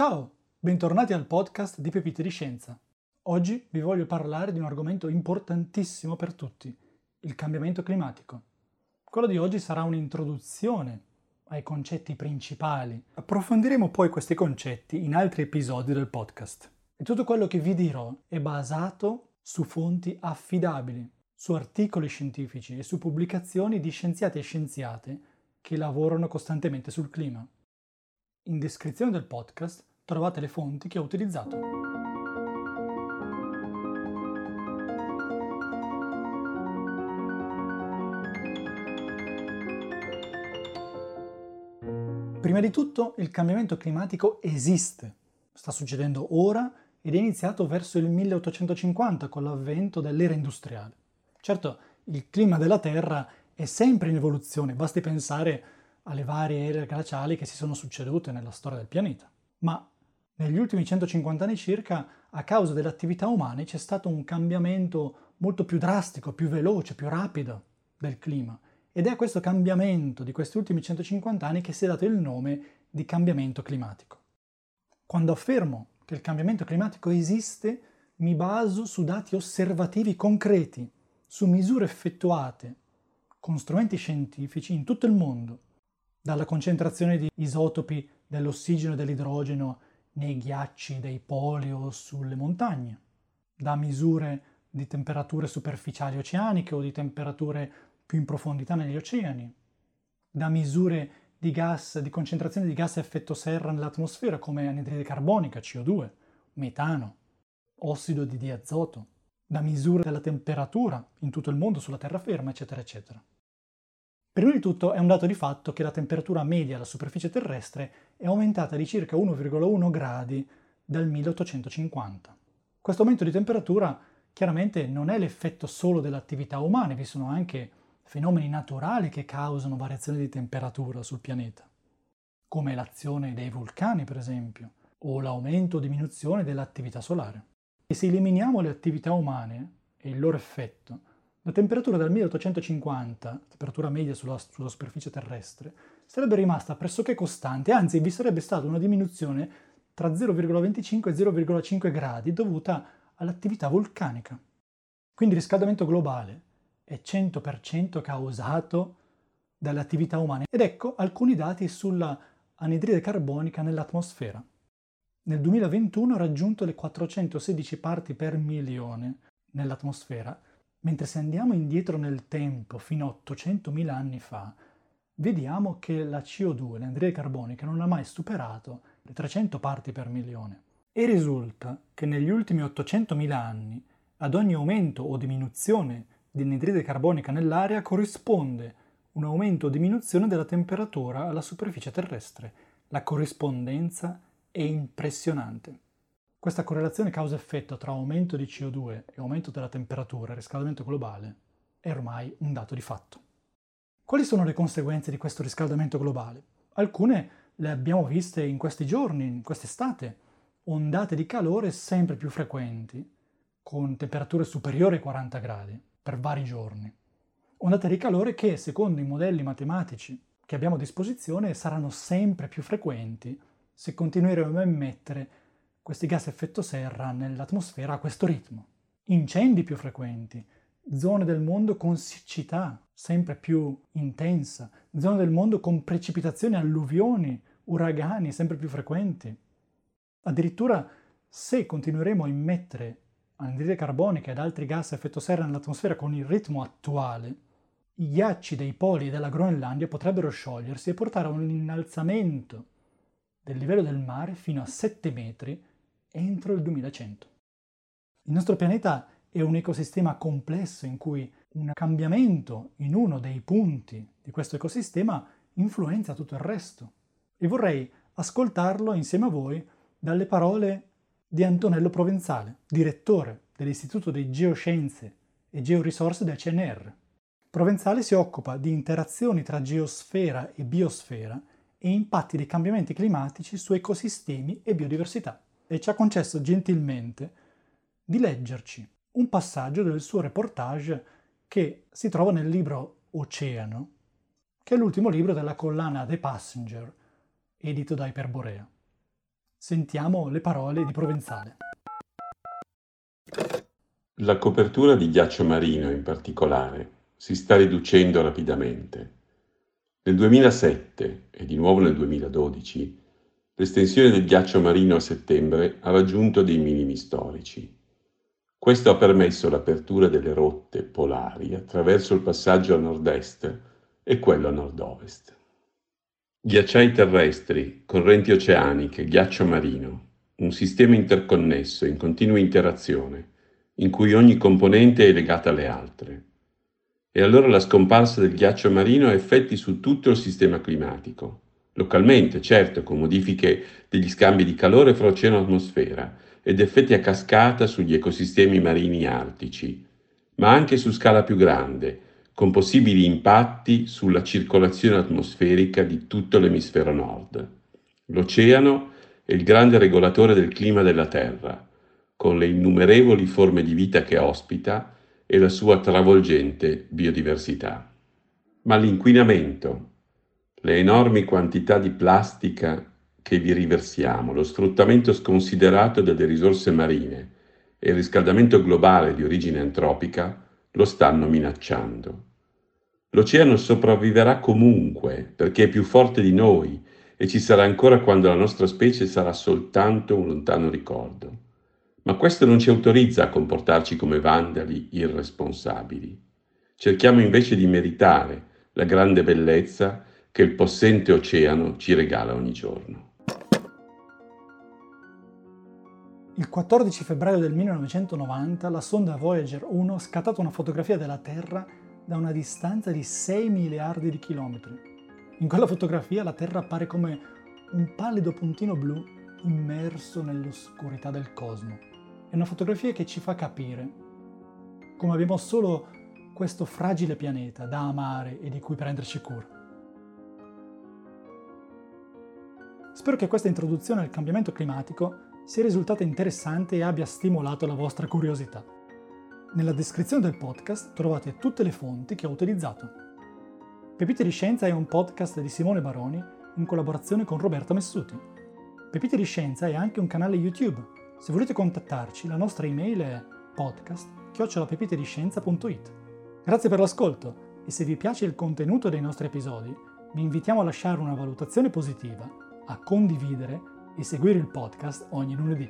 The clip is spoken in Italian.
Ciao, bentornati al podcast di Pepite di Scienza. Oggi vi voglio parlare di un argomento importantissimo per tutti, il cambiamento climatico. Quello di oggi sarà un'introduzione ai concetti principali. Approfondiremo poi questi concetti in altri episodi del podcast. E tutto quello che vi dirò è basato su fonti affidabili, su articoli scientifici e su pubblicazioni di scienziati e scienziate che lavorano costantemente sul clima. In descrizione del podcast trovate le fonti che ho utilizzato. Prima di tutto il cambiamento climatico esiste, sta succedendo ora ed è iniziato verso il 1850 con l'avvento dell'era industriale. Certo, il clima della Terra è sempre in evoluzione, basti pensare alle varie ere glaciali che si sono succedute nella storia del pianeta. Ma negli ultimi 150 anni circa, a causa delle attività umane, c'è stato un cambiamento molto più drastico, più veloce, più rapido del clima. Ed è a questo cambiamento di questi ultimi 150 anni che si è dato il nome di cambiamento climatico. Quando affermo che il cambiamento climatico esiste, mi baso su dati osservativi concreti, su misure effettuate con strumenti scientifici in tutto il mondo dalla concentrazione di isotopi dell'ossigeno e dell'idrogeno nei ghiacci dei poli o sulle montagne, da misure di temperature superficiali oceaniche o di temperature più in profondità negli oceani, da misure di gas, di concentrazione di gas a effetto serra nell'atmosfera come anidride carbonica, CO2, metano, ossido di diazoto, da misure della temperatura in tutto il mondo sulla terraferma, eccetera, eccetera. Prima di tutto è un dato di fatto che la temperatura media alla superficie terrestre è aumentata di circa 1,1 gradi dal 1850. Questo aumento di temperatura chiaramente non è l'effetto solo delle attività umane, vi sono anche fenomeni naturali che causano variazioni di temperatura sul pianeta, come l'azione dei vulcani per esempio, o l'aumento o diminuzione dell'attività solare. E se eliminiamo le attività umane e il loro effetto, la temperatura dal 1850, temperatura media sulla, sulla superficie terrestre, sarebbe rimasta pressoché costante, anzi vi sarebbe stata una diminuzione tra 0,25 e 0,5 gradi dovuta all'attività vulcanica. Quindi il riscaldamento globale è 100% causato dalle attività umane. Ed ecco alcuni dati sulla anidride carbonica nell'atmosfera. Nel 2021 ha raggiunto le 416 parti per milione nell'atmosfera, Mentre se andiamo indietro nel tempo, fino a 800.000 anni fa, vediamo che la CO2, l'anidride carbonica, non ha mai superato le 300 parti per milione. E risulta che negli ultimi 800.000 anni, ad ogni aumento o diminuzione di anidride carbonica nell'aria corrisponde un aumento o diminuzione della temperatura alla superficie terrestre. La corrispondenza è impressionante. Questa correlazione causa-effetto tra aumento di CO2 e aumento della temperatura e riscaldamento globale è ormai un dato di fatto. Quali sono le conseguenze di questo riscaldamento globale? Alcune le abbiamo viste in questi giorni, in quest'estate, ondate di calore sempre più frequenti, con temperature superiori ai 40 gradi per vari giorni. Ondate di calore che, secondo i modelli matematici che abbiamo a disposizione, saranno sempre più frequenti se continueremo a emettere questi gas effetto serra nell'atmosfera a questo ritmo. Incendi più frequenti, zone del mondo con siccità sempre più intensa, zone del mondo con precipitazioni, alluvioni, uragani sempre più frequenti. Addirittura se continueremo a immettere anidride carbonica ed altri gas a effetto serra nell'atmosfera con il ritmo attuale, i ghiacci dei poli della Groenlandia potrebbero sciogliersi e portare a un innalzamento del livello del mare fino a 7 metri entro il 2100. Il nostro pianeta è un ecosistema complesso in cui un cambiamento in uno dei punti di questo ecosistema influenza tutto il resto. E vorrei ascoltarlo insieme a voi dalle parole di Antonello Provenzale, direttore dell'Istituto di Geoscienze e Georisorse del CNR. Provenzale si occupa di interazioni tra geosfera e biosfera e impatti dei cambiamenti climatici su ecosistemi e biodiversità e ci ha concesso gentilmente di leggerci un passaggio del suo reportage che si trova nel libro Oceano, che è l'ultimo libro della collana The Passenger, edito da Iperborea. Sentiamo le parole di Provenzale. La copertura di ghiaccio marino in particolare si sta riducendo rapidamente. Nel 2007 e di nuovo nel 2012 l'estensione del ghiaccio marino a settembre ha raggiunto dei minimi storici. Questo ha permesso l'apertura delle rotte polari attraverso il passaggio a nord-est e quello a nord-ovest. Ghiacciai terrestri, correnti oceaniche, ghiaccio marino, un sistema interconnesso in continua interazione, in cui ogni componente è legata alle altre. E allora la scomparsa del ghiaccio marino ha effetti su tutto il sistema climatico, localmente, certo, con modifiche degli scambi di calore fra oceano e atmosfera, ed effetti a cascata sugli ecosistemi marini artici, ma anche su scala più grande, con possibili impatti sulla circolazione atmosferica di tutto l'emisfero nord. L'oceano è il grande regolatore del clima della Terra, con le innumerevoli forme di vita che ospita e la sua travolgente biodiversità. Ma l'inquinamento, le enormi quantità di plastica che vi riversiamo, lo sfruttamento sconsiderato delle risorse marine e il riscaldamento globale di origine antropica lo stanno minacciando. L'oceano sopravviverà comunque perché è più forte di noi e ci sarà ancora quando la nostra specie sarà soltanto un lontano ricordo. Ma questo non ci autorizza a comportarci come vandali irresponsabili. Cerchiamo invece di meritare la grande bellezza che il possente oceano ci regala ogni giorno. Il 14 febbraio del 1990 la sonda Voyager 1 ha scattato una fotografia della Terra da una distanza di 6 miliardi di chilometri. In quella fotografia la Terra appare come un pallido puntino blu immerso nell'oscurità del cosmo. È una fotografia che ci fa capire come abbiamo solo questo fragile pianeta da amare e di cui prenderci cura. Spero che questa introduzione al cambiamento climatico sia risultata interessante e abbia stimolato la vostra curiosità. Nella descrizione del podcast trovate tutte le fonti che ho utilizzato. Pepite di Scienza è un podcast di Simone Baroni in collaborazione con Roberta Messuti. Pepite di Scienza è anche un canale YouTube. Se volete contattarci, la nostra email è podcast.pepitediscienza.it. Grazie per l'ascolto e se vi piace il contenuto dei nostri episodi, vi invitiamo a lasciare una valutazione positiva, a condividere e seguire il podcast ogni lunedì.